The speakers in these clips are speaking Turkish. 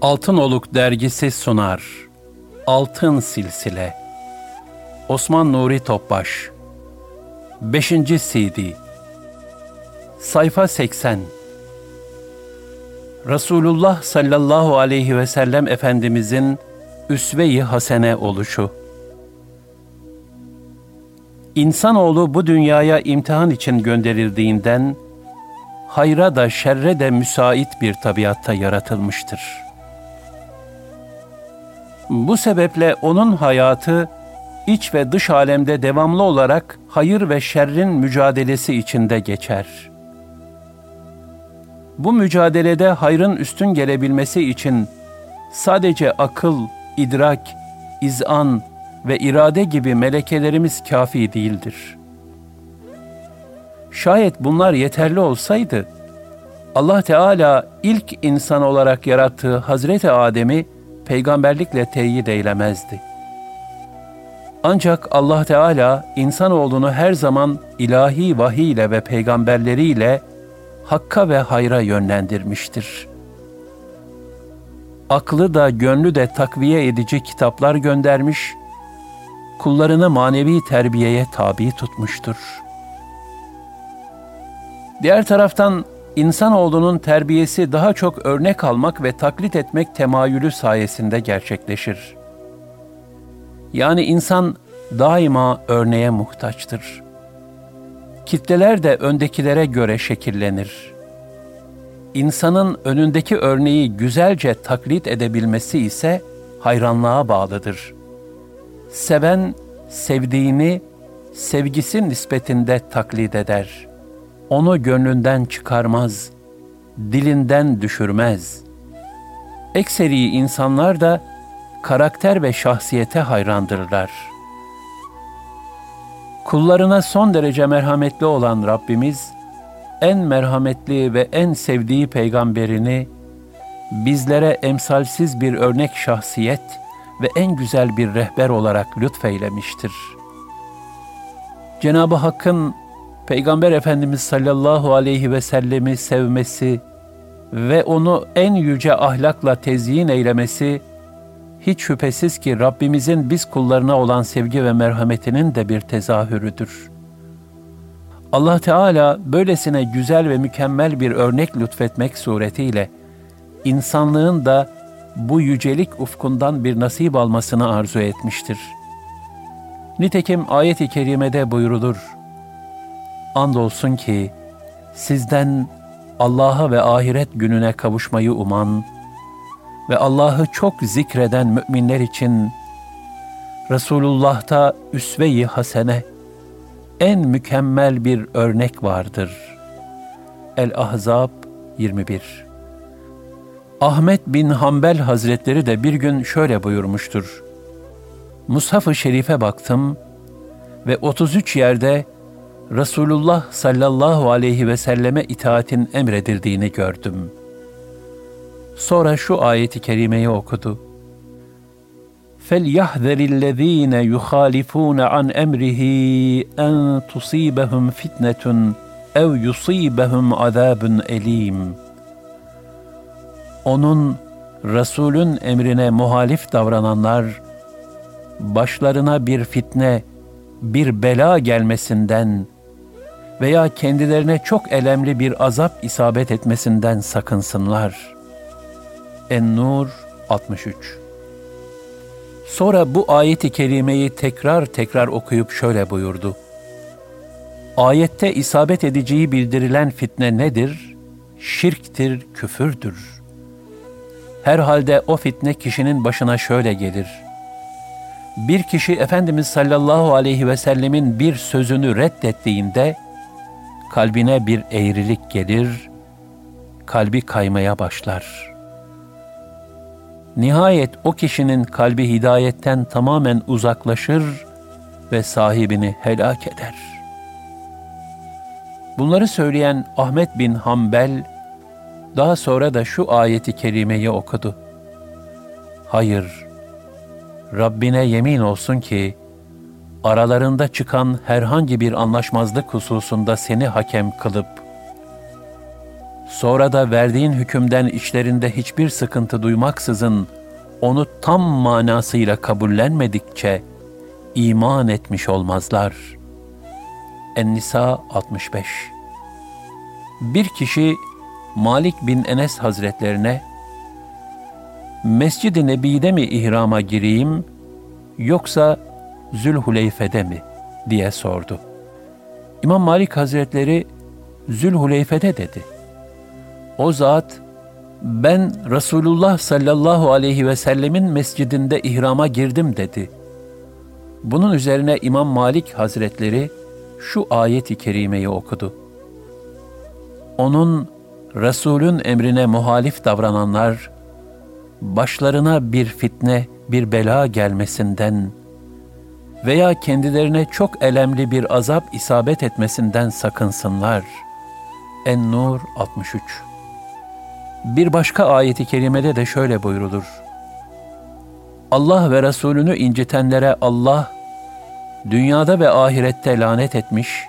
Altın Oluk dergisi sunar. Altın Silsile. Osman Nuri Topbaş. 5. CD. Sayfa 80. Resulullah sallallahu aleyhi ve sellem Efendimizin üsve-i hasene oluşu. İnsanoğlu bu dünyaya imtihan için gönderildiğinden, hayra da şerre de müsait bir tabiatta yaratılmıştır.'' Bu sebeple onun hayatı iç ve dış alemde devamlı olarak hayır ve şerrin mücadelesi içinde geçer. Bu mücadelede hayrın üstün gelebilmesi için sadece akıl, idrak, izan ve irade gibi melekelerimiz kafi değildir. Şayet bunlar yeterli olsaydı, Allah Teala ilk insan olarak yarattığı Hazreti Adem'i peygamberlikle teyit eylemezdi. Ancak Allah Teala insanoğlunu her zaman ilahi vahiy ile ve peygamberleriyle hakka ve hayra yönlendirmiştir. Aklı da gönlü de takviye edici kitaplar göndermiş, kullarını manevi terbiyeye tabi tutmuştur. Diğer taraftan İnsanoğlunun terbiyesi daha çok örnek almak ve taklit etmek temayülü sayesinde gerçekleşir. Yani insan daima örneğe muhtaçtır. Kitleler de öndekilere göre şekillenir. İnsanın önündeki örneği güzelce taklit edebilmesi ise hayranlığa bağlıdır. Seven sevdiğini sevgisi nispetinde taklit eder.'' Onu gönlünden çıkarmaz, dilinden düşürmez. Ekseri insanlar da karakter ve şahsiyete hayrandırlar. Kullarına son derece merhametli olan Rabbimiz, en merhametli ve en sevdiği peygamberini bizlere emsalsiz bir örnek şahsiyet ve en güzel bir rehber olarak lütfeylemiştir. Cenab-ı Hakk'ın Peygamber Efendimiz sallallahu aleyhi ve sellemi sevmesi ve onu en yüce ahlakla tezyin eylemesi, hiç şüphesiz ki Rabbimizin biz kullarına olan sevgi ve merhametinin de bir tezahürüdür. Allah Teala böylesine güzel ve mükemmel bir örnek lütfetmek suretiyle, insanlığın da bu yücelik ufkundan bir nasip almasını arzu etmiştir. Nitekim ayet-i kerimede buyurulur, Andolsun ki sizden Allah'a ve ahiret gününe kavuşmayı uman ve Allah'ı çok zikreden müminler için Resulullah'ta üsve-i hasene en mükemmel bir örnek vardır. El-Ahzab 21 Ahmet bin Hanbel Hazretleri de bir gün şöyle buyurmuştur. Mushaf-ı Şerif'e baktım ve 33 yerde Resulullah sallallahu aleyhi ve selleme itaatin emredildiğini gördüm. Sonra şu ayeti kerimeyi okudu. فَلْيَحْذَرِ الَّذ۪ينَ يُخَالِفُونَ عَنْ اَمْرِهِ اَنْ تُصِيبَهُمْ فِتْنَةٌ اَوْ يُصِيبَهُمْ عَذَابٌ elim. Onun, Resulün emrine muhalif davrananlar, başlarına bir fitne, bir bela gelmesinden, veya kendilerine çok elemli bir azap isabet etmesinden sakınsınlar. En-Nur 63 Sonra bu ayeti kerimeyi tekrar tekrar okuyup şöyle buyurdu. Ayette isabet edeceği bildirilen fitne nedir? Şirktir, küfürdür. Herhalde o fitne kişinin başına şöyle gelir. Bir kişi Efendimiz sallallahu aleyhi ve sellemin bir sözünü reddettiğinde, kalbine bir eğrilik gelir, kalbi kaymaya başlar. Nihayet o kişinin kalbi hidayetten tamamen uzaklaşır ve sahibini helak eder. Bunları söyleyen Ahmet bin Hanbel, daha sonra da şu ayeti kerimeyi okudu. Hayır, Rabbine yemin olsun ki, aralarında çıkan herhangi bir anlaşmazlık hususunda seni hakem kılıp, sonra da verdiğin hükümden içlerinde hiçbir sıkıntı duymaksızın onu tam manasıyla kabullenmedikçe iman etmiş olmazlar. En-Nisa 65 Bir kişi Malik bin Enes Hazretlerine Mescid-i Nebi'de mi ihrama gireyim yoksa Zülhuleyfe'de mi diye sordu. İmam Malik Hazretleri Zülhuleyfe'de dedi. O zat ben Resulullah sallallahu aleyhi ve sellemin mescidinde ihrama girdim dedi. Bunun üzerine İmam Malik Hazretleri şu ayet-i kerimeyi okudu. Onun Resulün emrine muhalif davrananlar, başlarına bir fitne, bir bela gelmesinden veya kendilerine çok elemli bir azap isabet etmesinden sakınsınlar. En-Nur 63 Bir başka ayeti kerimede de şöyle buyrulur. Allah ve Resulünü incitenlere Allah, dünyada ve ahirette lanet etmiş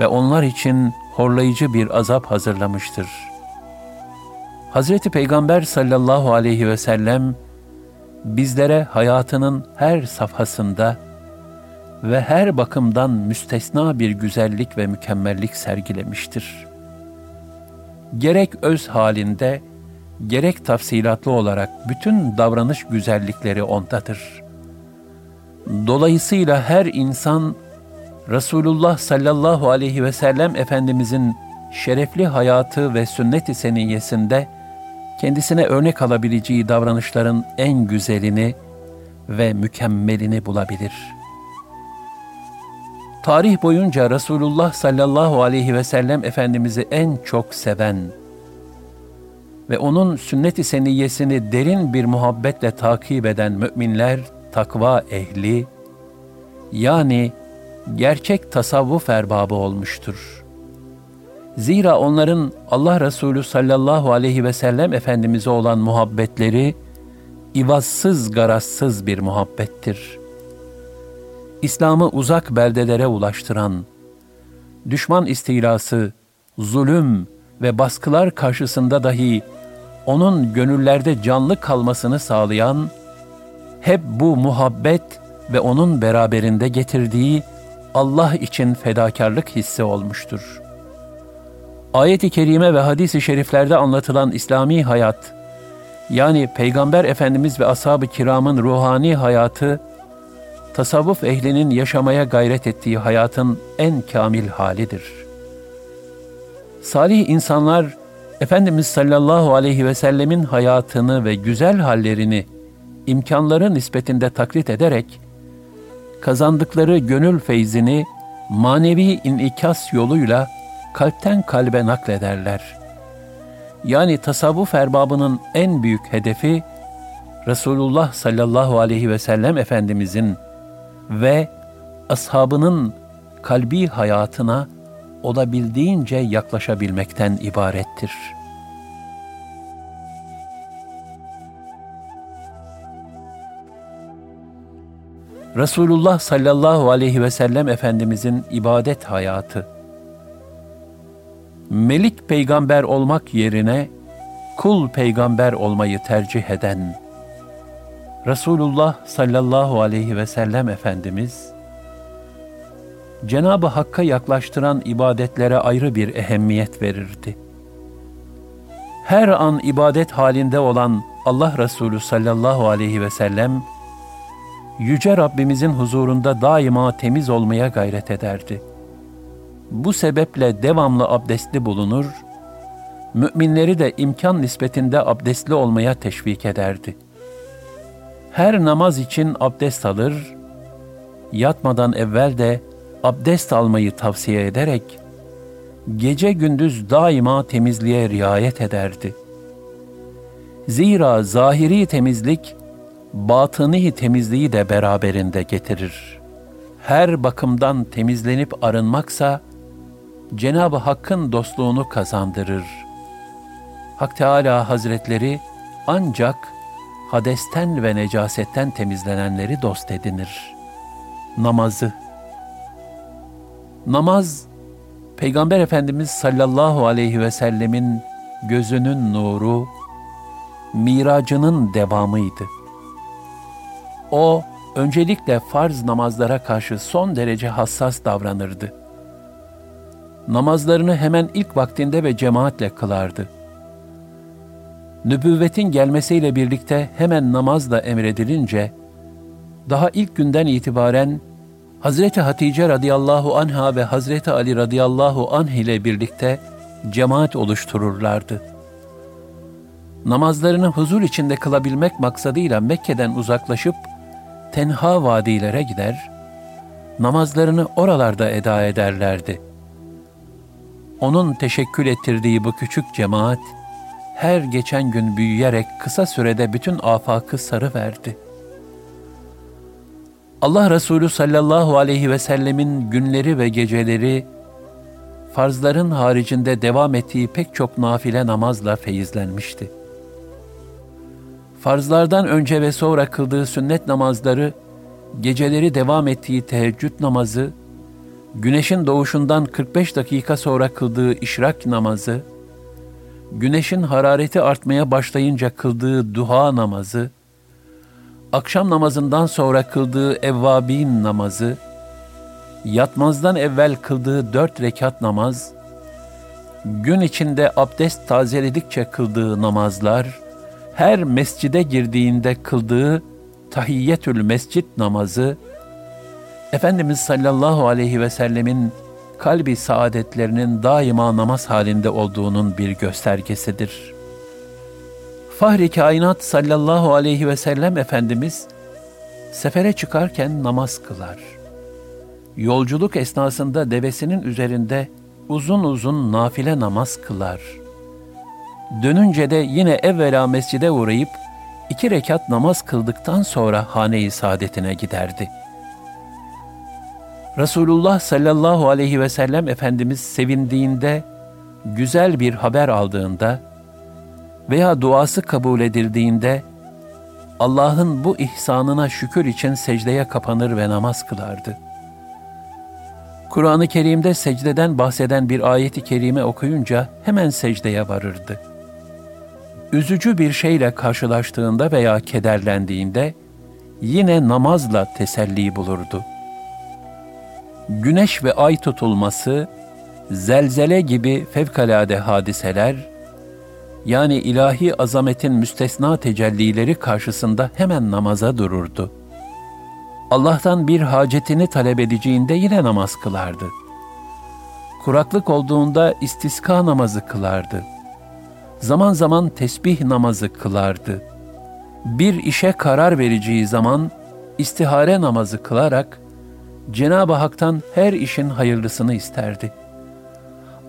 ve onlar için horlayıcı bir azap hazırlamıştır. Hazreti Peygamber sallallahu aleyhi ve sellem bizlere hayatının her safhasında ve her bakımdan müstesna bir güzellik ve mükemmellik sergilemiştir. Gerek öz halinde, gerek tafsilatlı olarak bütün davranış güzellikleri ondadır. Dolayısıyla her insan Resulullah sallallahu aleyhi ve sellem Efendimizin şerefli hayatı ve sünnet-i seniyyesinde kendisine örnek alabileceği davranışların en güzelini ve mükemmelini bulabilir. Tarih boyunca Resulullah sallallahu aleyhi ve sellem Efendimiz'i en çok seven ve onun sünnet-i seniyyesini derin bir muhabbetle takip eden müminler, takva ehli, yani gerçek tasavvuf erbabı olmuştur. Zira onların Allah Resulü sallallahu aleyhi ve sellem Efendimiz'e olan muhabbetleri, ivazsız garazsız bir muhabbettir. İslam'ı uzak beldelere ulaştıran, düşman istilası, zulüm ve baskılar karşısında dahi onun gönüllerde canlı kalmasını sağlayan, hep bu muhabbet ve onun beraberinde getirdiği Allah için fedakarlık hissi olmuştur. Ayet-i kerime ve hadis-i şeriflerde anlatılan İslami hayat, yani Peygamber Efendimiz ve ashab-ı kiramın ruhani hayatı, tasavvuf ehlinin yaşamaya gayret ettiği hayatın en kamil halidir. Salih insanlar, Efendimiz sallallahu aleyhi ve sellemin hayatını ve güzel hallerini imkanları nispetinde taklit ederek, kazandıkları gönül feyzini manevi inikas yoluyla kalpten kalbe naklederler. Yani tasavvuf erbabının en büyük hedefi Resulullah sallallahu aleyhi ve sellem Efendimizin ve ashabının kalbi hayatına olabildiğince yaklaşabilmekten ibarettir.'' Resulullah sallallahu aleyhi ve sellem Efendimizin ibadet hayatı. Melik peygamber olmak yerine kul peygamber olmayı tercih eden Resulullah sallallahu aleyhi ve sellem Efendimiz, Cenab-ı Hakk'a yaklaştıran ibadetlere ayrı bir ehemmiyet verirdi. Her an ibadet halinde olan Allah Resulü sallallahu aleyhi ve sellem, Yüce Rabbimizin huzurunda daima temiz olmaya gayret ederdi. Bu sebeple devamlı abdestli bulunur, müminleri de imkan nispetinde abdestli olmaya teşvik ederdi. Her namaz için abdest alır, yatmadan evvel de abdest almayı tavsiye ederek, gece gündüz daima temizliğe riayet ederdi. Zira zahiri temizlik, batıni temizliği de beraberinde getirir. Her bakımdan temizlenip arınmaksa, Cenab-ı Hakk'ın dostluğunu kazandırır. Hak Teala Hazretleri ancak hadesten ve necasetten temizlenenleri dost edinir. Namazı Namaz, Peygamber Efendimiz sallallahu aleyhi ve sellemin gözünün nuru, miracının devamıydı. O, öncelikle farz namazlara karşı son derece hassas davranırdı. Namazlarını hemen ilk vaktinde ve cemaatle kılardı. Nübüvvetin gelmesiyle birlikte hemen namazla emredilince, daha ilk günden itibaren Hazreti Hatice radıyallahu anha ve Hazreti Ali radıyallahu anh ile birlikte cemaat oluştururlardı. Namazlarını huzur içinde kılabilmek maksadıyla Mekke'den uzaklaşıp tenha vadilere gider, namazlarını oralarda eda ederlerdi. Onun teşekkül ettirdiği bu küçük cemaat, her geçen gün büyüyerek kısa sürede bütün afakı sarı verdi. Allah Resulü sallallahu aleyhi ve sellemin günleri ve geceleri, farzların haricinde devam ettiği pek çok nafile namazla feyizlenmişti. Farzlardan önce ve sonra kıldığı sünnet namazları, geceleri devam ettiği teheccüd namazı, güneşin doğuşundan 45 dakika sonra kıldığı işrak namazı, güneşin harareti artmaya başlayınca kıldığı duha namazı, akşam namazından sonra kıldığı evvabin namazı, yatmazdan evvel kıldığı dört rekat namaz, gün içinde abdest tazeledikçe kıldığı namazlar, her mescide girdiğinde kıldığı tahiyyetül mescid namazı, Efendimiz sallallahu aleyhi ve sellemin kalbi saadetlerinin daima namaz halinde olduğunun bir göstergesidir. Fahri kainat sallallahu aleyhi ve sellem Efendimiz sefere çıkarken namaz kılar. Yolculuk esnasında devesinin üzerinde uzun uzun nafile namaz kılar. Dönünce de yine evvela mescide uğrayıp iki rekat namaz kıldıktan sonra hane-i saadetine giderdi.'' Resulullah sallallahu aleyhi ve sellem Efendimiz sevindiğinde, güzel bir haber aldığında veya duası kabul edildiğinde Allah'ın bu ihsanına şükür için secdeye kapanır ve namaz kılardı. Kur'an-ı Kerim'de secdeden bahseden bir ayeti kerime okuyunca hemen secdeye varırdı. Üzücü bir şeyle karşılaştığında veya kederlendiğinde yine namazla teselli bulurdu.'' Güneş ve ay tutulması, zelzele gibi fevkalade hadiseler, yani ilahi azametin müstesna tecellileri karşısında hemen namaza dururdu. Allah'tan bir hacetini talep edeceğinde yine namaz kılardı. Kuraklık olduğunda istiska namazı kılardı. Zaman zaman tesbih namazı kılardı. Bir işe karar vereceği zaman istihare namazı kılarak Cenab-ı Hak'tan her işin hayırlısını isterdi.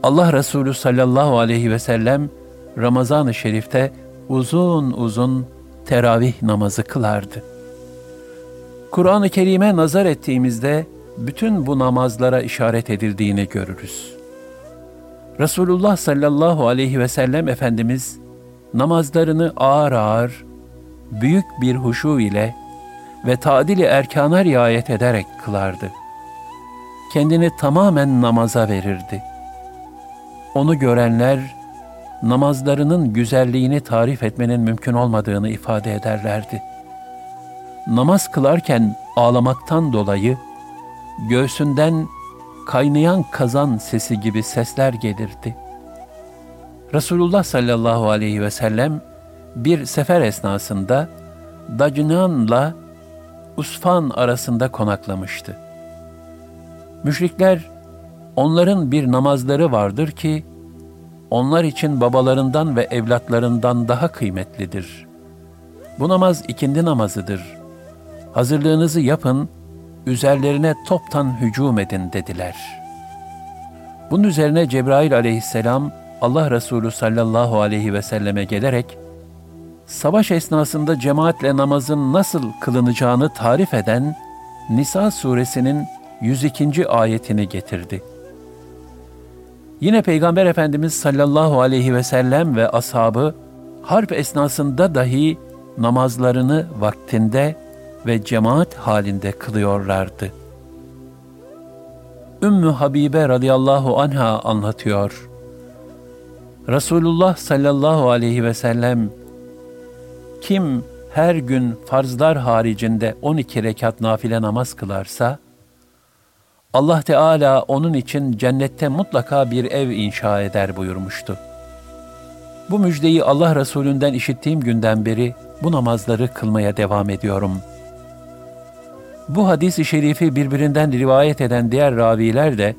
Allah Resulü sallallahu aleyhi ve sellem Ramazan-ı Şerif'te uzun uzun teravih namazı kılardı. Kur'an-ı Kerim'e nazar ettiğimizde bütün bu namazlara işaret edildiğini görürüz. Resulullah sallallahu aleyhi ve sellem Efendimiz namazlarını ağır ağır, büyük bir huşu ile ve tadili erkana riayet ederek kılardı. Kendini tamamen namaza verirdi. Onu görenler, namazlarının güzelliğini tarif etmenin mümkün olmadığını ifade ederlerdi. Namaz kılarken ağlamaktan dolayı, göğsünden kaynayan kazan sesi gibi sesler gelirdi. Resulullah sallallahu aleyhi ve sellem bir sefer esnasında Dacnan'la Usfan arasında konaklamıştı. Müşrikler Onların bir namazları vardır ki, onlar için babalarından ve evlatlarından daha kıymetlidir. Bu namaz ikindi namazıdır. Hazırlığınızı yapın, üzerlerine toptan hücum edin dediler. Bunun üzerine Cebrail aleyhisselam Allah Resulü sallallahu aleyhi ve selleme gelerek, savaş esnasında cemaatle namazın nasıl kılınacağını tarif eden Nisa suresinin 102. ayetini getirdi. Yine Peygamber Efendimiz sallallahu aleyhi ve sellem ve ashabı harp esnasında dahi namazlarını vaktinde ve cemaat halinde kılıyorlardı. Ümmü Habibe radıyallahu anha anlatıyor. Resulullah sallallahu aleyhi ve sellem kim her gün farzlar haricinde 12 rekat nafile namaz kılarsa, Allah Teala onun için cennette mutlaka bir ev inşa eder buyurmuştu. Bu müjdeyi Allah Resulünden işittiğim günden beri bu namazları kılmaya devam ediyorum. Bu hadis-i şerifi birbirinden rivayet eden diğer raviler de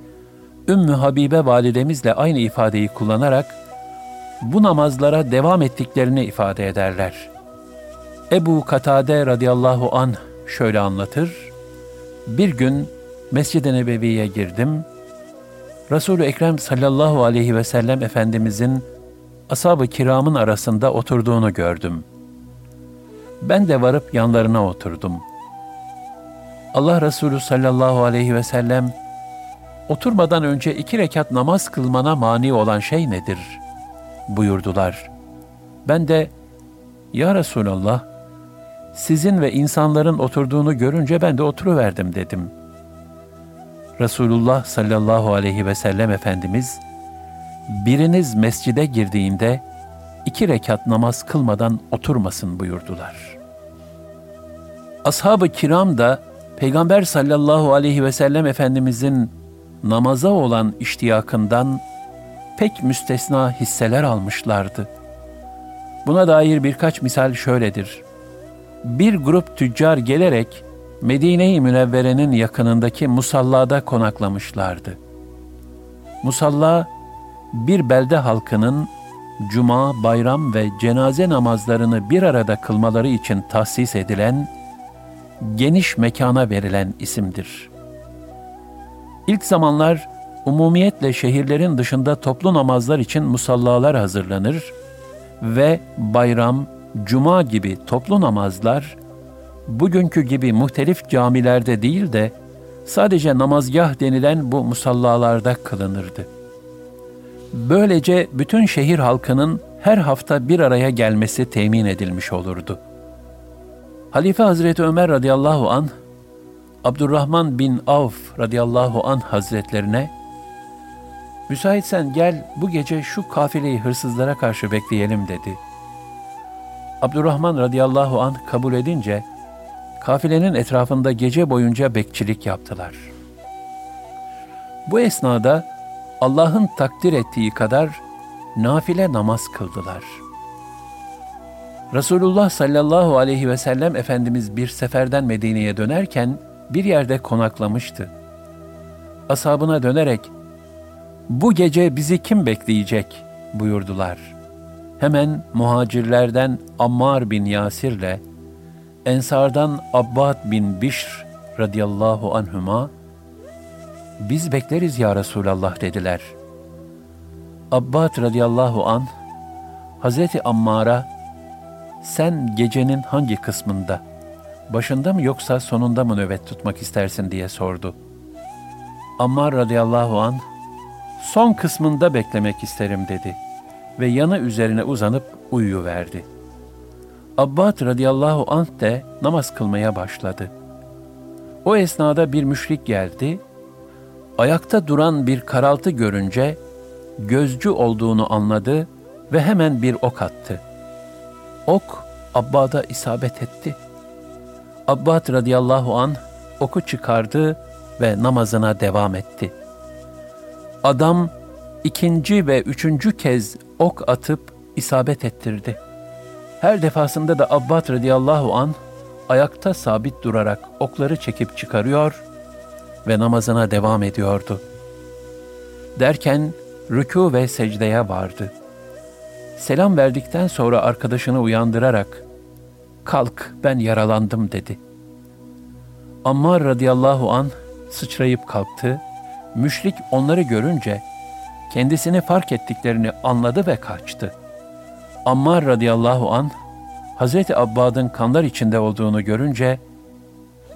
Ümmü Habibe validemizle aynı ifadeyi kullanarak bu namazlara devam ettiklerini ifade ederler. Ebu Katade radıyallahu an şöyle anlatır. Bir gün Mescid-i Nebevi'ye girdim. Resul-i Ekrem sallallahu aleyhi ve sellem Efendimizin ashab-ı kiramın arasında oturduğunu gördüm. Ben de varıp yanlarına oturdum. Allah Resulü sallallahu aleyhi ve sellem, oturmadan önce iki rekat namaz kılmana mani olan şey nedir? buyurdular. Ben de, Ya Resulallah, sizin ve insanların oturduğunu görünce ben de oturuverdim dedim. Resulullah sallallahu aleyhi ve sellem Efendimiz, biriniz mescide girdiğinde iki rekat namaz kılmadan oturmasın buyurdular. Ashab-ı kiram da Peygamber sallallahu aleyhi ve sellem Efendimizin namaza olan iştiyakından pek müstesna hisseler almışlardı. Buna dair birkaç misal şöyledir. Bir grup tüccar gelerek Medine-i Münevvere'nin yakınındaki musallada konaklamışlardı. Musalla, bir belde halkının cuma, bayram ve cenaze namazlarını bir arada kılmaları için tahsis edilen, geniş mekana verilen isimdir. İlk zamanlar umumiyetle şehirlerin dışında toplu namazlar için musallalar hazırlanır ve bayram, cuma gibi toplu namazlar bugünkü gibi muhtelif camilerde değil de sadece namazgah denilen bu musallalarda kılınırdı. Böylece bütün şehir halkının her hafta bir araya gelmesi temin edilmiş olurdu. Halife Hazreti Ömer radıyallahu an Abdurrahman bin Avf radıyallahu an hazretlerine Müsaitsen gel bu gece şu kafileyi hırsızlara karşı bekleyelim dedi. Abdurrahman radıyallahu an kabul edince kafilenin etrafında gece boyunca bekçilik yaptılar. Bu esnada Allah'ın takdir ettiği kadar nafile namaz kıldılar. Resulullah sallallahu aleyhi ve sellem Efendimiz bir seferden Medine'ye dönerken bir yerde konaklamıştı. Asabına dönerek, bu gece bizi kim bekleyecek buyurdular. Hemen muhacirlerden Ammar bin Yasir'le Ensardan Abbad bin Bişr radıyallahu anhüma, biz bekleriz ya Resulallah dediler. Abbad radıyallahu an Hazreti Ammar'a sen gecenin hangi kısmında, başında mı yoksa sonunda mı nöbet tutmak istersin diye sordu. Ammar radıyallahu an son kısmında beklemek isterim dedi ve yanı üzerine uzanıp uyuyuverdi.'' Abbad radıyallahu anh de namaz kılmaya başladı. O esnada bir müşrik geldi, ayakta duran bir karaltı görünce gözcü olduğunu anladı ve hemen bir ok attı. Ok Abbad'a isabet etti. Abbad radıyallahu an oku çıkardı ve namazına devam etti. Adam ikinci ve üçüncü kez ok atıp isabet ettirdi.'' Her defasında da Abbad radıyallahu an ayakta sabit durarak okları çekip çıkarıyor ve namazına devam ediyordu. Derken rükû ve secdeye vardı. Selam verdikten sonra arkadaşını uyandırarak, kalk ben yaralandım dedi. Ammar radıyallahu an sıçrayıp kalktı. Müşrik onları görünce kendisini fark ettiklerini anladı ve kaçtı. Ammar radıyallahu an Hazreti Abbad'ın kanlar içinde olduğunu görünce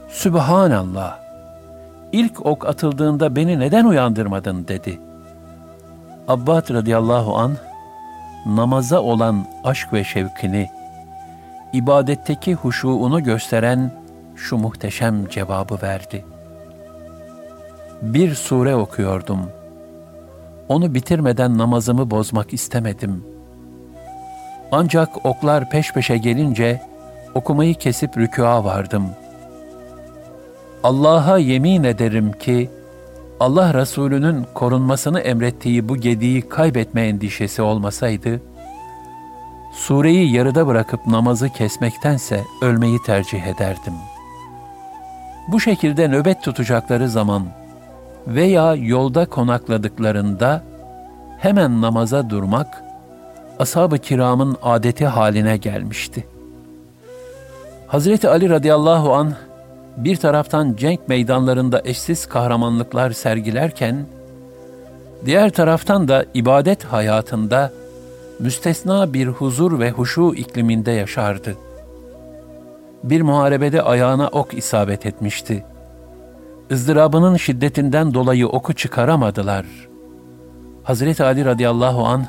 Sübhanallah ilk ok atıldığında beni neden uyandırmadın dedi. Abbad radıyallahu an namaza olan aşk ve şevkini, ibadetteki huşuğunu gösteren şu muhteşem cevabı verdi. Bir sure okuyordum. Onu bitirmeden namazımı bozmak istemedim. Ancak oklar peş peşe gelince okumayı kesip rükûa vardım. Allah'a yemin ederim ki Allah Resulü'nün korunmasını emrettiği bu gediği kaybetme endişesi olmasaydı, sureyi yarıda bırakıp namazı kesmektense ölmeyi tercih ederdim. Bu şekilde nöbet tutacakları zaman veya yolda konakladıklarında hemen namaza durmak, ashab-ı kiramın adeti haline gelmişti. Hazreti Ali radıyallahu an bir taraftan cenk meydanlarında eşsiz kahramanlıklar sergilerken, diğer taraftan da ibadet hayatında müstesna bir huzur ve huşu ikliminde yaşardı. Bir muharebede ayağına ok isabet etmişti. Izdırabının şiddetinden dolayı oku çıkaramadılar. Hazreti Ali radıyallahu an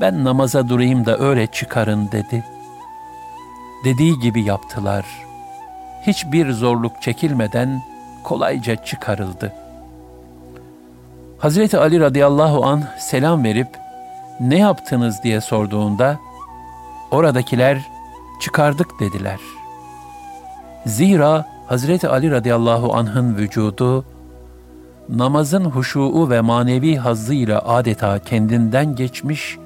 ben namaza durayım da öyle çıkarın dedi. Dediği gibi yaptılar.'' hiçbir zorluk çekilmeden kolayca çıkarıldı. Hazreti Ali radıyallahu an selam verip ne yaptınız diye sorduğunda oradakiler çıkardık dediler. Zira Hazreti Ali radıyallahu anh'ın vücudu namazın huşuu ve manevi hazzıyla adeta kendinden geçmiş,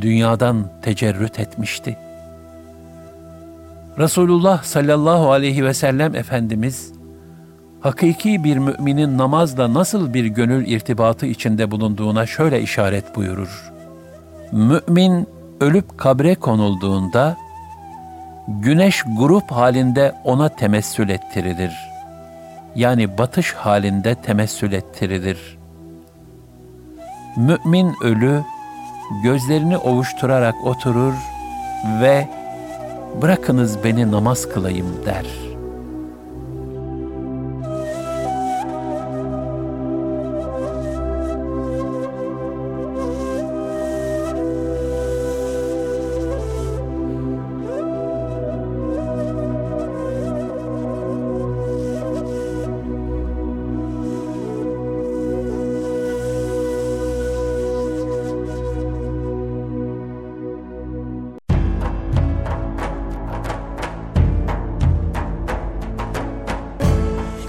dünyadan tecerrüt etmişti.'' Resulullah sallallahu aleyhi ve sellem Efendimiz, hakiki bir müminin namazla nasıl bir gönül irtibatı içinde bulunduğuna şöyle işaret buyurur. Mümin ölüp kabre konulduğunda, güneş grup halinde ona temessül ettirilir. Yani batış halinde temessül ettirilir. Mümin ölü, gözlerini ovuşturarak oturur ve bırakınız beni namaz kılayım der.''